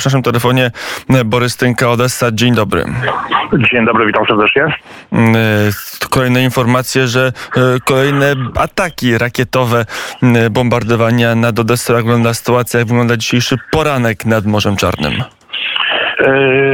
W naszym telefonie Borys Tynka, Odessa. Dzień dobry. Dzień dobry, witam serdecznie. Mm, kolejne informacje, że e, kolejne ataki rakietowe, mm, bombardowania nad Odessą. Jak wygląda sytuacja, jak wygląda dzisiejszy poranek nad Morzem Czarnym? Yy,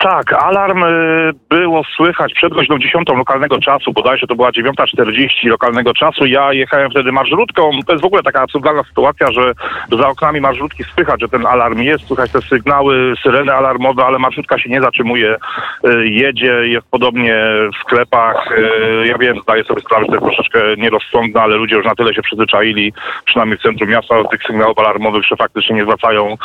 tak, alarm yy, było słychać przed godziną 10 lokalnego czasu, bodajże to była 9.40 lokalnego czasu. Ja jechałem wtedy marszrutką. To jest w ogóle taka absurdalna sytuacja, że za oknami marszrutki słychać, że ten alarm jest, słychać te sygnały, syreny alarmowe, ale marszrutka się nie zatrzymuje, yy, jedzie, jest podobnie w sklepach. Yy, ja wiem, zdaję sobie sprawę, że to jest troszeczkę nierozsądne, ale ludzie już na tyle się przyzwyczaili, przynajmniej w centrum miasta, do tych sygnałów alarmowych, że faktycznie nie zwracają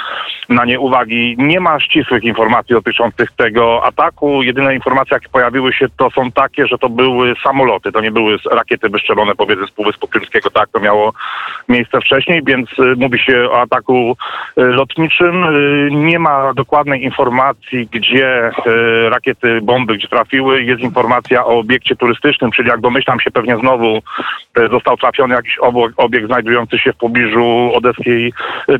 na nie uwagi. Nie ma ścisłych informacji dotyczących tego ataku. Jedyne informacje, jakie pojawiły się, to są takie, że to były samoloty, to nie były rakiety wystrzelone powiedzmy z Półwyspu Krymskiego, tak, to miało miejsce wcześniej, więc y, mówi się o ataku y, lotniczym. Y, nie ma dokładnej informacji, gdzie rakiety, bomby, gdzie trafiły. Jest informacja o obiekcie turystycznym, czyli jak domyślam się pewnie znowu został trafiony jakiś obiekt znajdujący się w pobliżu odeskiej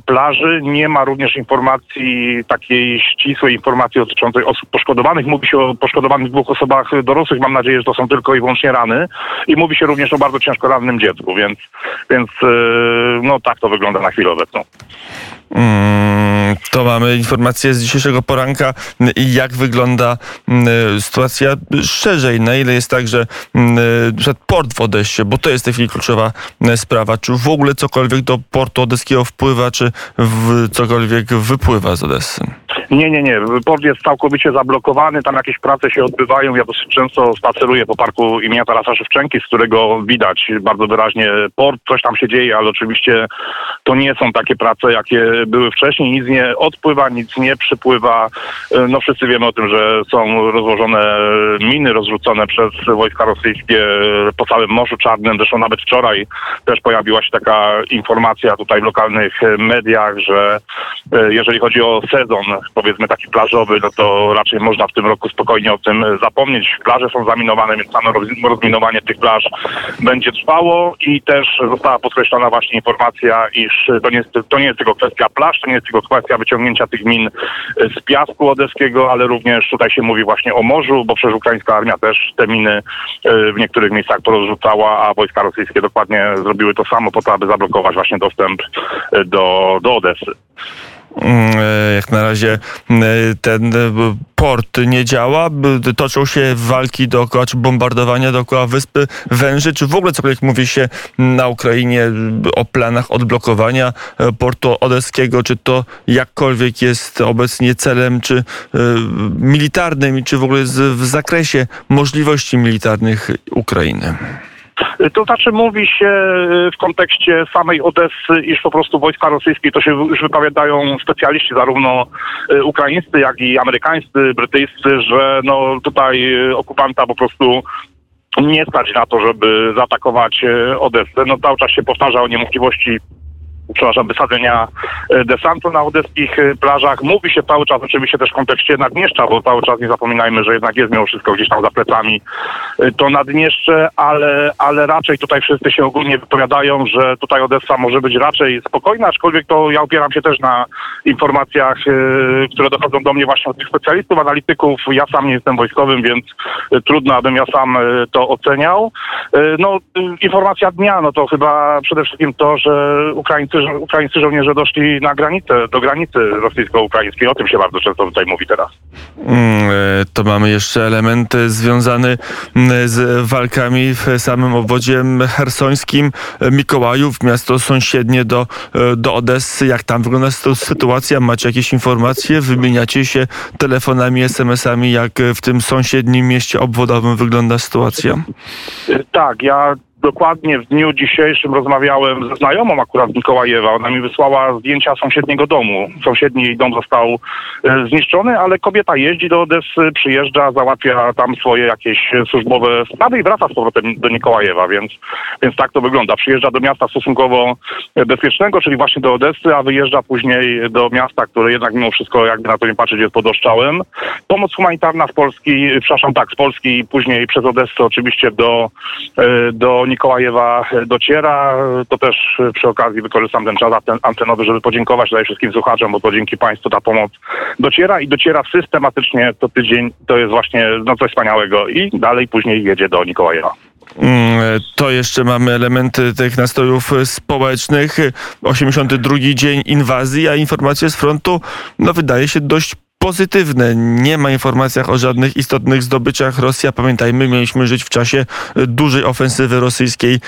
plaży. Nie ma również informacji takiej ścisłej informacji dotyczącej osób poszkodowanych. Mówi się o poszkodowanych dwóch osobach dorosłych. Mam nadzieję, że to są tylko i wyłącznie rany. I mówi się również o bardzo ciężko rannym dziecku, więc, więc e, no tak to wygląda na chwilę obecną. Mm, to mamy informacje z dzisiejszego poranka, jak wygląda mm, sytuacja szerzej. Na ile jest tak, że mm, port w Odessie, bo to jest w tej chwili kluczowa sprawa, czy w ogóle cokolwiek do portu odeskiego wpływa, czy cokolwiek wypływa z Odessy? Nie, nie, nie. Port jest całkowicie zablokowany, tam jakieś prace się odbywają. Ja dosyć często spaceruję po parku imienia Tarasa Szewczenki, z którego widać bardzo wyraźnie port, coś tam się dzieje, ale oczywiście to nie są takie prace, jakie były wcześniej. Nic nie odpływa, nic nie przypływa. No wszyscy wiemy o tym, że są rozłożone miny rozrzucone przez wojska rosyjskie po całym Morzu Czarnym. Zresztą nawet wczoraj też pojawiła się taka informacja tutaj w lokalnych mediach, że e, jeżeli chodzi o sezon powiedzmy taki plażowy, no to raczej można w tym roku spokojnie o tym zapomnieć. Plaże są zaminowane, więc samo rozminowanie tych plaż będzie trwało i też została podkreślona właśnie informacja, iż to nie jest, to nie jest tylko kwestia plaż, to nie jest tylko kwestia wyciągnięcia tych min z piasku odeskiego, ale również tutaj się mówi właśnie o morzu, bo przecież ukraińska armia też te miny e, w niektórych miejscach porozrzucała, a wojska rosyjskie dokładnie zrobiły to samo po to, aby zablokować właśnie dostęp e, do, do Odesy. Mm, e, jak na razie e, ten e, port nie działa, toczą się walki dookoła, czy bombardowania dookoła wyspy Węży, czy w ogóle cokolwiek mówi się na Ukrainie o planach odblokowania portu odeskiego, czy to jakkolwiek jest obecnie celem, czy militarnym, czy w ogóle w zakresie możliwości militarnych Ukrainy? To znaczy mówi się y, w kontekście samej Odessy, iż po prostu wojska rosyjskie, to się już wypowiadają specjaliści zarówno y, ukraińscy, jak i amerykańscy, brytyjscy, że no tutaj y, okupanta po prostu nie stać na to, żeby zaatakować Odessę. No cały czas się powtarza o niemożliwości przepraszam, wysadzenia e, desantu na odeskich e, plażach. Mówi się cały czas oczywiście też w kontekście Naddniestrza, bo cały czas nie zapominajmy, że jednak jest mimo wszystko gdzieś tam za plecami e, to Naddniestrze, ale, ale raczej tutaj wszyscy się ogólnie wypowiadają, że tutaj Odessa może być raczej spokojna, aczkolwiek to ja opieram się też na informacjach, które dochodzą do mnie właśnie od tych specjalistów, analityków. Ja sam nie jestem wojskowym, więc trudno, abym ja sam to oceniał. No, informacja dnia, no to chyba przede wszystkim to, że Ukraińcy ukraińscy, ukraińscy żołnierze doszli na granicę, do granicy rosyjsko-ukraińskiej. O tym się bardzo często tutaj mówi teraz. Mm, e, to mamy jeszcze element związany mm, z walkami w samym obwodzie hersońskim Mikołajów, miasto sąsiednie do, e, do Odessy. Jak tam wygląda sytuacja? Macie jakieś informacje? Wymieniacie się telefonami, SMS-ami, jak w tym sąsiednim mieście obwodowym wygląda sytuacja? Tak, ja dokładnie w dniu dzisiejszym rozmawiałem ze znajomą akurat Mikołajewa. Ona mi wysłała zdjęcia sąsiedniego domu. Sąsiedni dom został e, zniszczony, ale kobieta jeździ do Odessy, przyjeżdża, załatwia tam swoje jakieś służbowe sprawy i wraca z powrotem do Mikołajewa, więc, więc tak to wygląda. Przyjeżdża do miasta stosunkowo bezpiecznego, czyli właśnie do Odessy, a wyjeżdża później do miasta, które jednak mimo wszystko, jakby na to nie patrzeć, jest pod oszczałem. Pomoc humanitarna z Polski, przepraszam, tak, z Polski i później przez Odessę oczywiście do, e, do dociera. To też przy okazji wykorzystam ten czas anten- antenowy, żeby podziękować tutaj wszystkim słuchaczom, bo to dzięki Państwu ta pomoc dociera i dociera systematycznie co tydzień. To jest właśnie no, coś wspaniałego i dalej później jedzie do Mikołajewa. Mm, To jeszcze mamy elementy tych nastrojów społecznych. 82 dzień inwazji, a informacje z frontu no, wydaje się dość pozytywne. Nie ma informacjach o żadnych istotnych zdobyczach Rosji. A pamiętajmy, mieliśmy żyć w czasie dużej ofensywy rosyjskiej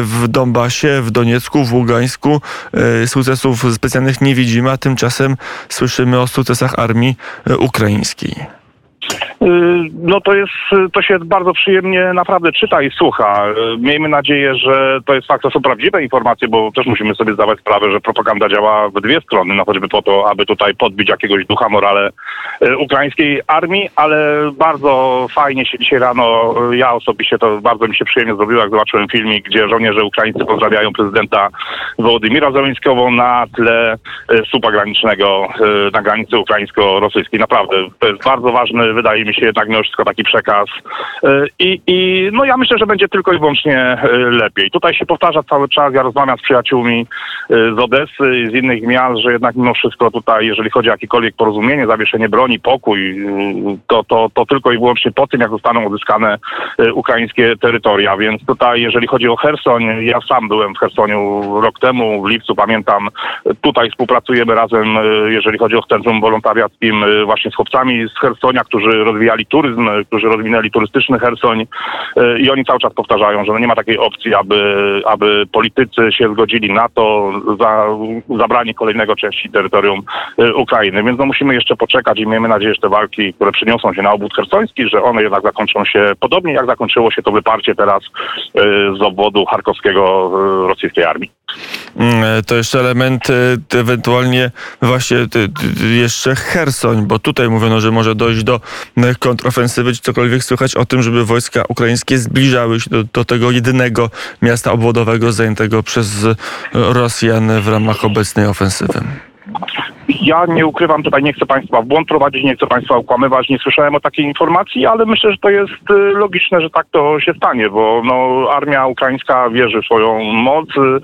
w Donbasie, w Doniecku, w Ługańsku. E, Sukcesów specjalnych nie widzimy, a tymczasem słyszymy o sukcesach armii e, ukraińskiej. Y, No to jest, to się bardzo przyjemnie naprawdę czyta i słucha. Y, Miejmy nadzieję, że to jest fakt, to są prawdziwe informacje, bo też musimy sobie zdawać sprawę, że propaganda działa w dwie strony, no choćby po to, aby tutaj podbić jakiegoś ducha morale y, ukraińskiej armii, ale bardzo fajnie się dzisiaj rano, ja osobiście to bardzo mi się przyjemnie zrobiło, jak zobaczyłem filmik, gdzie żołnierze ukraińscy pozdrawiają prezydenta Wołodymira Zełenskiego na tle słupa granicznego na granicy ukraińsko-rosyjskiej. Naprawdę, to jest bardzo ważny, wydaje mi się jednak mimo wszystko taki przekaz. Y, I, I no ja myślę, że będzie tylko i wyłącznie y, lepiej. Tutaj się powtarza cały czas, ja rozmawiam z przyjaciółmi y, z Odessy i z innych miast, że jednak mimo wszystko tutaj, jeżeli chodzi o jakiekolwiek porozumienie, zawieszenie broni, pokój, to, to, to tylko i wyłącznie po tym, jak zostaną odzyskane ukraińskie terytoria. Więc tutaj, jeżeli chodzi o Hersoń, ja sam byłem w Hersoniu rok temu, w lipcu, pamiętam, tutaj współpracujemy razem, jeżeli chodzi o Centrum Wolontariackim, właśnie z chłopcami z Hersonia, którzy rozwijali turyzm, którzy rozwinęli turystyczny Hersoń y, i oni cały czas powtarzają, że no nie ma takiej opcji, aby, aby politycy się zgodzili na to, za zabranie kolejnego części terytorium y, Ukrainy. Więc no musimy jeszcze poczekać i miejmy nadzieję, że te walki, które przyniosą się na obwód hersoński, że one jednak zakończą się podobnie, jak zakończyło się to wyparcie teraz y, z obwodu charkowskiego rosyjskiej armii. Mm, To jeszcze element t- ewentualnie właśnie jeszcze Hersoń, bo tutaj mówiono, że może dojść do y, kontrofensywy, czy cokolwiek słychać o tym, żeby wojska ukraińskie zbliżały się do, do tego jedynego miasta obwodowego zajętego przez Rosjan w ramach obecnej ofensywy. Ja nie ukrywam, tutaj nie chcę Państwa w błąd prowadzić, nie chcę Państwa okłamywać, nie słyszałem o takiej informacji, ale myślę, że to jest y, logiczne, że tak to się stanie, bo no, armia ukraińska wierzy w swoją moc. Y,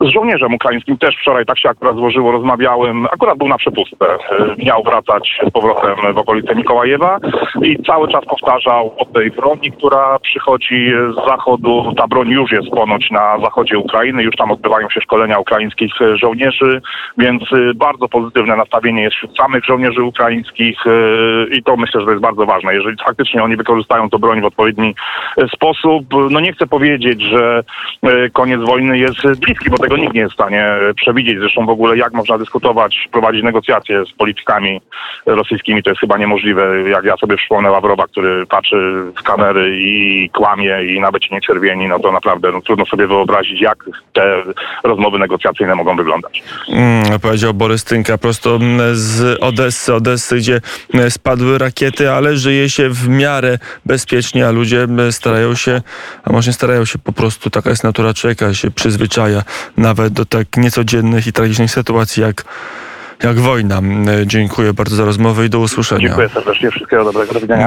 Z żołnierzem ukraińskim też wczoraj tak się akurat złożyło, rozmawiałem, akurat był na przepustkę, y, miał wracać z powrotem w okolice Mikołajewa i cały czas powtarzał o tej broni, która przychodzi z zachodu. Ta broń już jest ponoć na zachodzie Ukrainy, już tam odbywają się szkolenia ukraińskich żołnierzy, więc bardzo pozytywne nastawienie jest wśród samych żołnierzy ukraińskich y, i to myślę, że to jest bardzo ważne. Jeżeli faktycznie oni wykorzystają tę broń w odpowiedni y, sposób, no nie chcę powiedzieć, że y, koniec wojny jest bliski, bo tego nikt nie jest w stanie przewidzieć. Zresztą w ogóle jak można dyskutować, prowadzić negocjacje z politykami rosyjskimi, to jest chyba niemożliwe. Jak ja sobie przypomnę Ławrowa, który patrzy w kamery i kłamie i nawet się nie czerwieni, no to naprawdę no, trudno sobie wyobrazić, jak te rozmowy negocjacyjne mogą wyglądać. Mm, powiedział Borys Tynka prosto mm, z Odessy, Odessy, gdzie mm, spadły rakiety, ale żyje się w miarę bezpiecznie, a ludzie mm, starają się, a może starają się po prostu, taka jest natura człowieka, się przyzwyczaja nawet do tak niecodziennych i tragicznych sytuacji jak, jak wojna. Dziękuję bardzo za rozmowę i do usłyszenia. Dziękuję serdecznie, wszystkiego dobrego, do widzenia.